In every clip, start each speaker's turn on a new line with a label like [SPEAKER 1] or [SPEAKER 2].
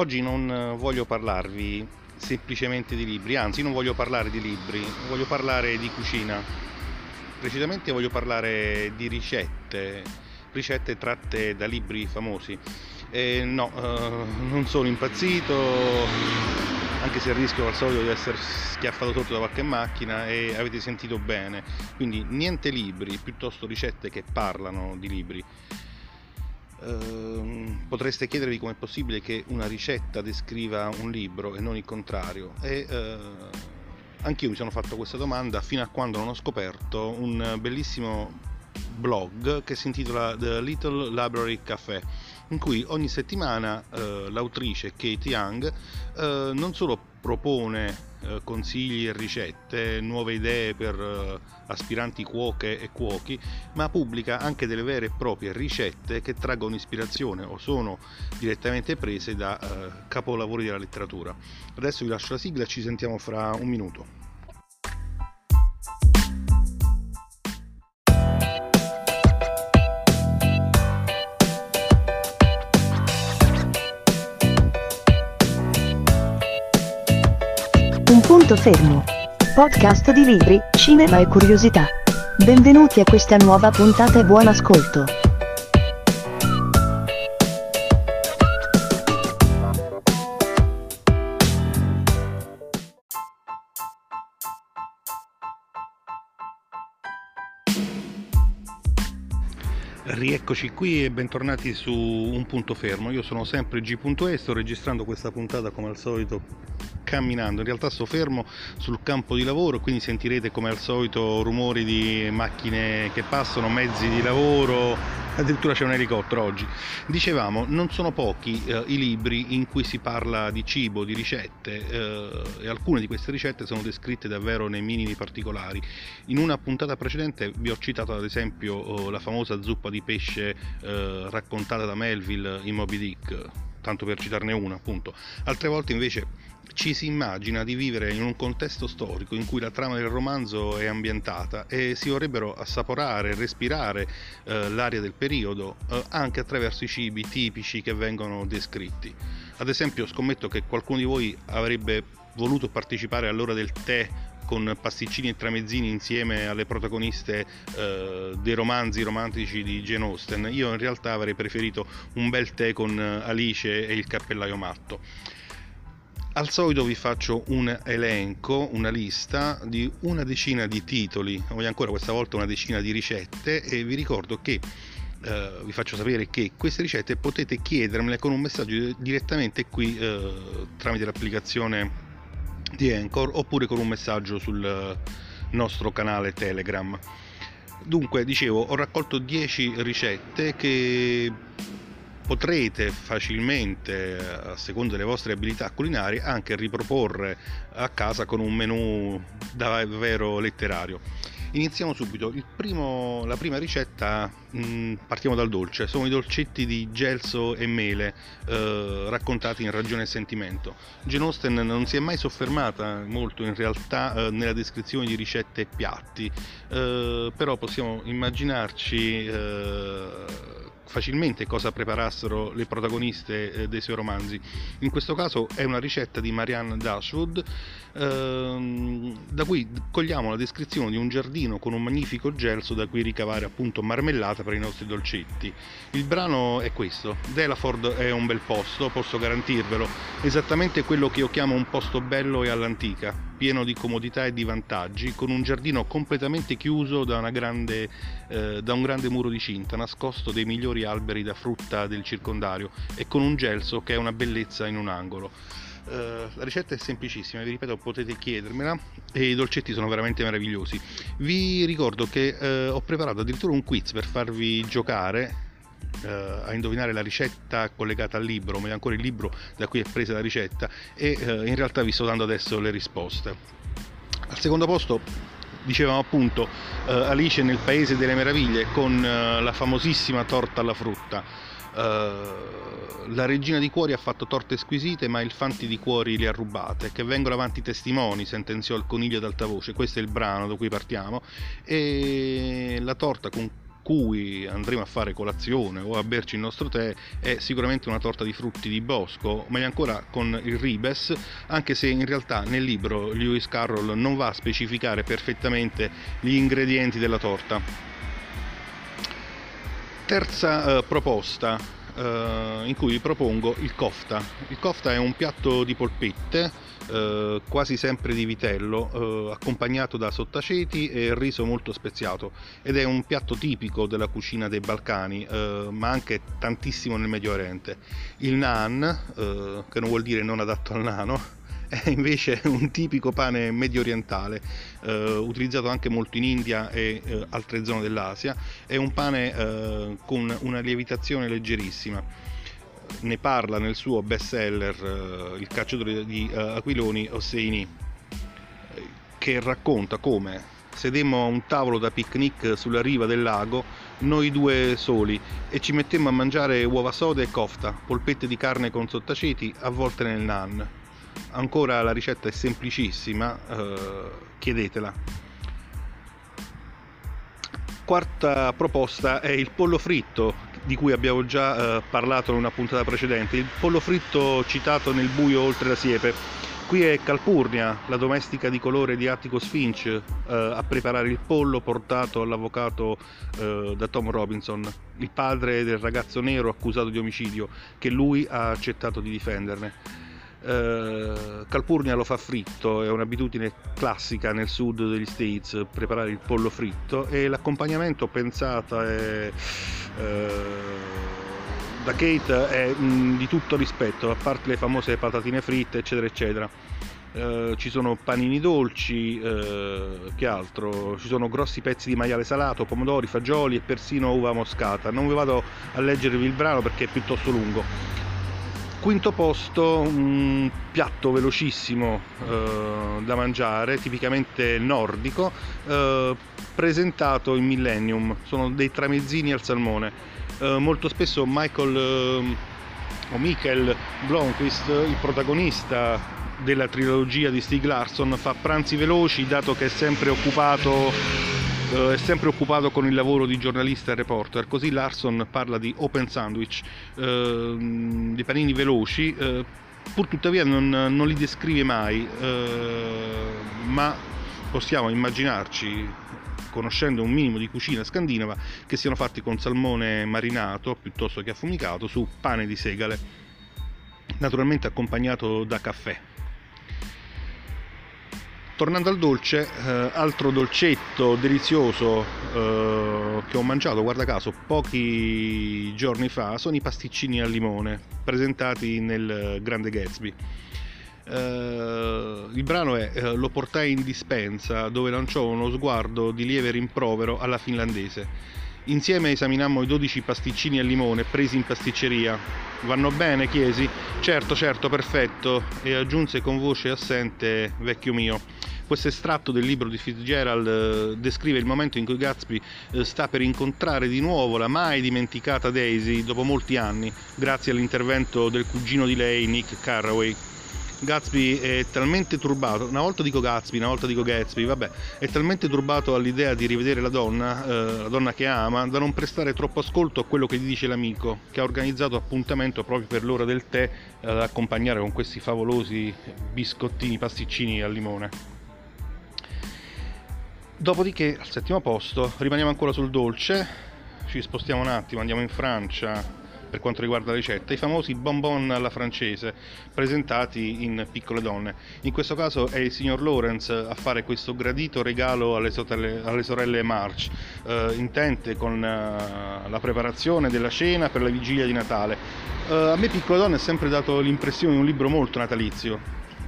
[SPEAKER 1] Oggi non voglio parlarvi semplicemente di libri, anzi non voglio parlare di libri, voglio parlare di cucina. Precisamente voglio parlare di ricette, ricette tratte da libri famosi. E no, eh, non sono impazzito, anche se rischio al solito di essere schiaffato sotto da qualche macchina e avete sentito bene. Quindi niente libri, piuttosto ricette che parlano di libri. Ehm, potreste chiedervi com'è possibile che una ricetta descriva un libro e non il contrario. E eh, anch'io mi sono fatto questa domanda fino a quando non ho scoperto un bellissimo blog che si intitola The Little Library Café in cui ogni settimana eh, l'autrice Kate Young eh, non solo propone eh, consigli e ricette, nuove idee per eh, aspiranti cuoche e cuochi, ma pubblica anche delle vere e proprie ricette che traggono ispirazione o sono direttamente prese da eh, capolavori della letteratura. Adesso vi lascio la sigla e ci sentiamo fra un minuto.
[SPEAKER 2] Punto fermo. Podcast di libri, cinema e curiosità. Benvenuti a questa nuova puntata e buon ascolto.
[SPEAKER 1] Rieccoci qui e bentornati su Un Punto Fermo. Io sono sempre G.E, sto registrando questa puntata come al solito camminando. In realtà sto fermo sul campo di lavoro, quindi sentirete come al solito rumori di macchine che passano, mezzi di lavoro, addirittura c'è un elicottero oggi. Dicevamo, non sono pochi eh, i libri in cui si parla di cibo, di ricette eh, e alcune di queste ricette sono descritte davvero nei minimi particolari. In una puntata precedente vi ho citato ad esempio oh, la famosa zuppa di pesce eh, raccontata da Melville in Moby Dick, tanto per citarne una appunto. Altre volte invece ci si immagina di vivere in un contesto storico in cui la trama del romanzo è ambientata e si vorrebbero assaporare, respirare eh, l'aria del periodo eh, anche attraverso i cibi tipici che vengono descritti. Ad esempio scommetto che qualcuno di voi avrebbe voluto partecipare all'ora del tè con pasticcini e tramezzini insieme alle protagoniste eh, dei romanzi romantici di Jane Austen. Io in realtà avrei preferito un bel tè con Alice e il cappellaio matto. Al solito vi faccio un elenco, una lista di una decina di titoli, o ancora questa volta una decina di ricette e vi ricordo che eh, vi faccio sapere che queste ricette potete chiedermele con un messaggio direttamente qui eh, tramite l'applicazione di Anchor oppure con un messaggio sul nostro canale Telegram. Dunque, dicevo, ho raccolto 10 ricette che potrete facilmente, a seconda delle vostre abilità culinarie, anche riproporre a casa con un menù davvero letterario. Iniziamo subito. Primo, la prima ricetta, mh, mm, partiamo dal dolce, sono i dolcetti di gelso e mele eh, raccontati in Ragione e Sentimento. Jane Austen non si è mai soffermata molto in realtà eh, nella descrizione di ricette e piatti, eh, però possiamo immaginarci eh, facilmente cosa preparassero le protagoniste eh, dei suoi romanzi. In questo caso è una ricetta di Marianne Dashwood, ehm, da cui cogliamo la descrizione di un giardino con un magnifico gelso da cui ricavare appunto marmellata per i nostri dolcetti. Il brano è questo, Delaford è un bel posto, posso garantirvelo, esattamente quello che io chiamo un posto bello e all'antica pieno di comodità e di vantaggi, con un giardino completamente chiuso da, grande, eh, da, un grande muro di cinta, nascosto dei migliori alberi da frutta del circondario e con un gelso che è una bellezza in un angolo. Uh, la ricetta è semplicissima, vi ripeto, potete chiedermela e i dolcetti sono veramente meravigliosi. Vi ricordo che uh, ho preparato addirittura un quiz per farvi giocare Uh, a indovinare la ricetta collegata al libro, o meglio ancora il libro da cui è presa la ricetta e uh, in realtà vi sto dando adesso le risposte. Al secondo posto dicevamo appunto uh, Alice nel Paese delle Meraviglie con la famosissima torta alla frutta. la regina di cuori ha fatto torte squisite ma il fanti di cuori le ha rubate che vengono avanti testimoni sentenziò il coniglio ad alta voce questo è il brano da cui partiamo e la torta con cui andremo a fare colazione o a berci il nostro tè è sicuramente una torta di frutti di bosco, meglio ancora con il ribes, anche se in realtà nel libro Lewis Carroll non va a specificare perfettamente gli ingredienti della torta. Terza eh, proposta eh, in cui vi propongo il kofta. Il kofta è un piatto di polpette eh, quasi sempre di vitello, eh, accompagnato da sottaceti e riso molto speziato ed è un piatto tipico della cucina dei Balcani, eh, ma anche tantissimo nel Medio Oriente. Il naan, eh, che non vuol dire non adatto al nano, è invece un tipico pane medio orientale, eh, utilizzato anche molto in India e eh, altre zone dell'Asia. È un pane eh, con una lievitazione leggerissima. Ne parla nel suo best seller eh, Il cacciatore di eh, aquiloni Osseini, che racconta come sedemmo a un tavolo da picnic sulla riva del lago, noi due soli, e ci mettemmo a mangiare uova sode e kofta, polpette di carne con sottaceti avvolte nel nan ancora la ricetta è semplicissima eh, chiedetela. Quarta proposta è il pollo fritto di cui abbiamo già eh, parlato in una puntata precedente. Il pollo fritto citato nel buio oltre la siepe. Qui è Calpurnia, la domestica di colore di Atticus Finch, eh, a preparare il pollo portato all'avvocato eh, da Tom Robinson, il padre del ragazzo nero accusato di omicidio, che lui ha accettato di difenderne. Eh, Calpurnia lo fa fritto, è un'abitudine classica nel sud degli States preparare il pollo fritto e l'accompagnamento pensata è, eh, da Kate è mh, di tutto rispetto, a parte le famose patatine fritte eccetera eccetera. Uh, ci sono panini dolci, uh, che altro? Ci sono grossi pezzi di maiale salato, pomodori, fagioli e persino uva moscata. Non vi vado a leggervi il brano perché è piuttosto lungo. Quinto posto, un piatto velocissimo eh, da mangiare, tipicamente nordico, eh, presentato in Millennium. Sono dei tramezzini al salmone. Eh, molto spesso Michael eh, o Michael Blomqvist, il protagonista della trilogia di Stig Larsson, fa pranzi veloci dato che è sempre occupato eh, è sempre occupato con il lavoro di giornalista e reporter, così Larson parla di open sandwich, eh, di panini veloci, eh, pur tuttavia non, non, li descrive mai, eh, ma possiamo immaginarci conoscendo un minimo di cucina scandinava che siano fatti con salmone marinato piuttosto che affumicato su pane di segale naturalmente accompagnato da caffè tornando al dolce, eh, altro dolcetto delizioso eh, che ho mangiato, guarda caso, pochi giorni fa, sono i pasticcini al limone presentati nel Grande Gatsby. Uh, il brano è uh, Lo portai in dispensa dove lanciò uno sguardo di lieve rimprovero alla finlandese. Insieme esaminammo i 12 pasticcini al limone presi in pasticceria. Vanno bene? chiesi. Certo, certo, perfetto. E aggiunse con voce assente, vecchio mio. Questo estratto del libro di Fitzgerald eh, descrive il momento in cui Gatsby eh, sta per incontrare di nuovo la mai dimenticata Daisy dopo molti anni, grazie all'intervento del cugino di lei, Nick Carraway. Gatsby è talmente turbato, una volta dico Gatsby, una volta dico Gatsby, vabbè, è talmente turbato all'idea di rivedere la donna, eh, la donna che ama, da non prestare troppo ascolto a quello che gli dice l'amico, che ha organizzato appuntamento proprio per l'ora del tè ad accompagnare con questi favolosi biscottini, pasticcini al limone. Dopodiché al settimo posto rimaniamo ancora sul dolce, ci spostiamo un attimo, andiamo in Francia, per quanto riguarda la ricetta, i famosi bonbon alla francese presentati in piccole donne. In questo caso è il signor Lawrence a fare questo gradito regalo alle, sorelle, alle sorelle March, eh, intente con eh, la preparazione della cena per la vigilia di Natale. Eh, a me Piccole donne ha sempre dato l'impressione di un libro molto natalizio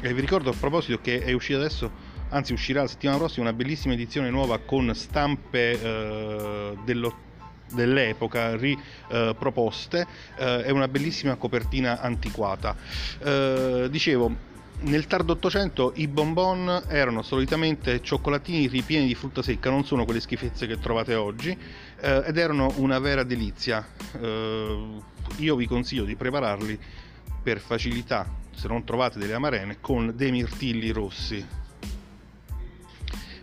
[SPEAKER 1] e vi ricordo a proposito che è uscito adesso anzi uscirà la settimana prossima una bellissima edizione nuova con stampe eh, dello dell'epoca riproposte, eh, è una bellissima copertina antiquata. Eh, dicevo, nel tardo 800 i bonbon erano solitamente cioccolatini ripieni di frutta secca, non sono quelle schifezze che trovate oggi, eh, ed erano una vera delizia. Eh, io vi consiglio di prepararli per facilità, se non trovate delle amarene, con dei mirtilli rossi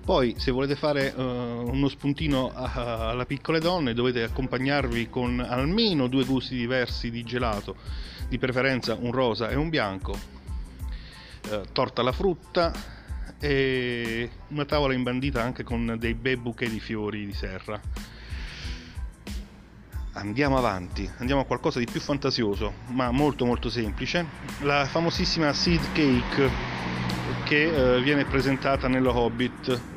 [SPEAKER 1] Poi se volete fare uh, uno spuntino alla piccole donne dovete accompagnarvi con almeno due gusti diversi di gelato, di preferenza un rosa e un bianco, uh, torta alla frutta e una tavola imbandita anche con dei bei bouquet di fiori di serra. Andiamo avanti, andiamo a qualcosa di più fantasioso, ma molto molto semplice, la famosissima seed cake che eh, viene presentata nello Hobbit.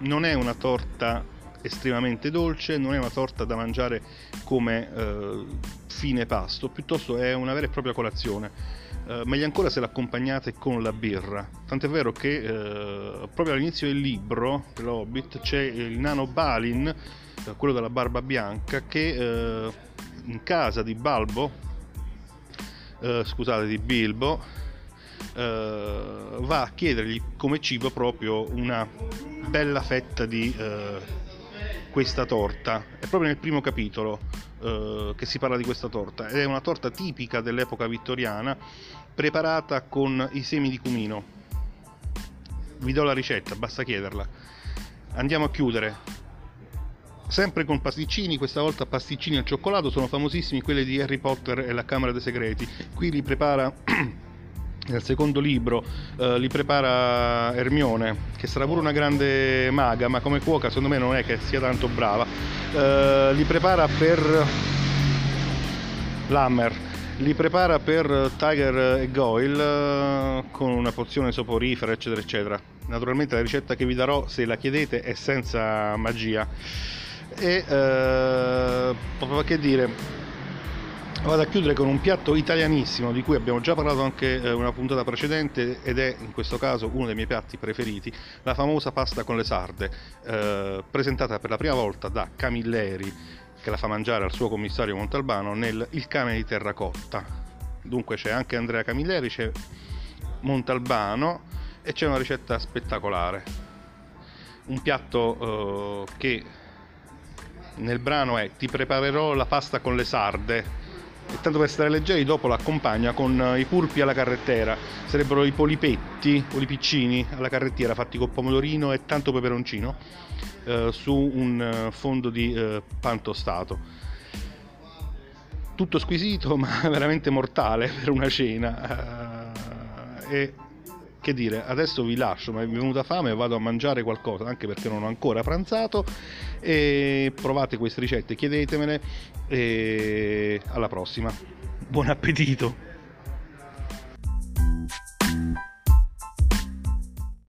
[SPEAKER 1] Non è una torta estremamente dolce, non è una torta da mangiare come eh, fine pasto, piuttosto è una vera e propria colazione. Uh, meglio ancora se l'accompagnate con la birra. Tant'è vero che uh, proprio all'inizio del libro, dell'Hobbit, c'è il nano Balin quello della barba bianca, che eh, in casa di Balbo, eh, scusate, di Bilbo, eh, va a chiedergli come cibo proprio una bella fetta di eh, questa torta. È proprio nel primo capitolo eh, che si parla di questa torta ed è una torta tipica dell'epoca vittoriana preparata con i semi di cumino. Vi do la ricetta, basta chiederla. Andiamo a chiudere sempre con pasticcini, questa volta pasticcini al cioccolato, sono famosissimi quelli di Harry Potter e la Camera dei Segreti. Qui li prepara nel secondo libro eh, li prepara Ermione, che sarà pure una grande maga, ma come cuoca secondo me non è che sia tanto brava. Eh, li prepara per Lammer, li prepara per Tiger e Goyle eh, con una pozione soporifera, eccetera, eccetera. Naturalmente la ricetta che vi darò, se la chiedete, è senza magia e eh, che dire vado a chiudere con un piatto italianissimo di cui abbiamo già parlato anche eh, una puntata precedente ed è in questo caso uno dei miei piatti preferiti la famosa pasta con le sarde eh, presentata per la prima volta da Camilleri che la fa mangiare al suo commissario Montalbano nel Il cane di terracotta. Dunque c'è anche Andrea Camilleri c'è Montalbano e c'è una ricetta spettacolare. Un piatto eh, che nel brano è ti preparerò la pasta con le sarde e tanto per stare leggeri dopo l'accompagna con eh, i pulpi alla carrettiera sarebbero i polipetti o i piccini alla carrettiera fatti con pomodorino e tanto peperoncino eh, su un eh, fondo di eh, pan tostato tutto squisito ma veramente mortale per una cena. Uh, e che dire, adesso vi lascio, ma è venuta fame vado a mangiare qualcosa, anche perché non ho ancora pranzato. E provate queste ricette, chiedetemele e alla prossima. Buon appetito!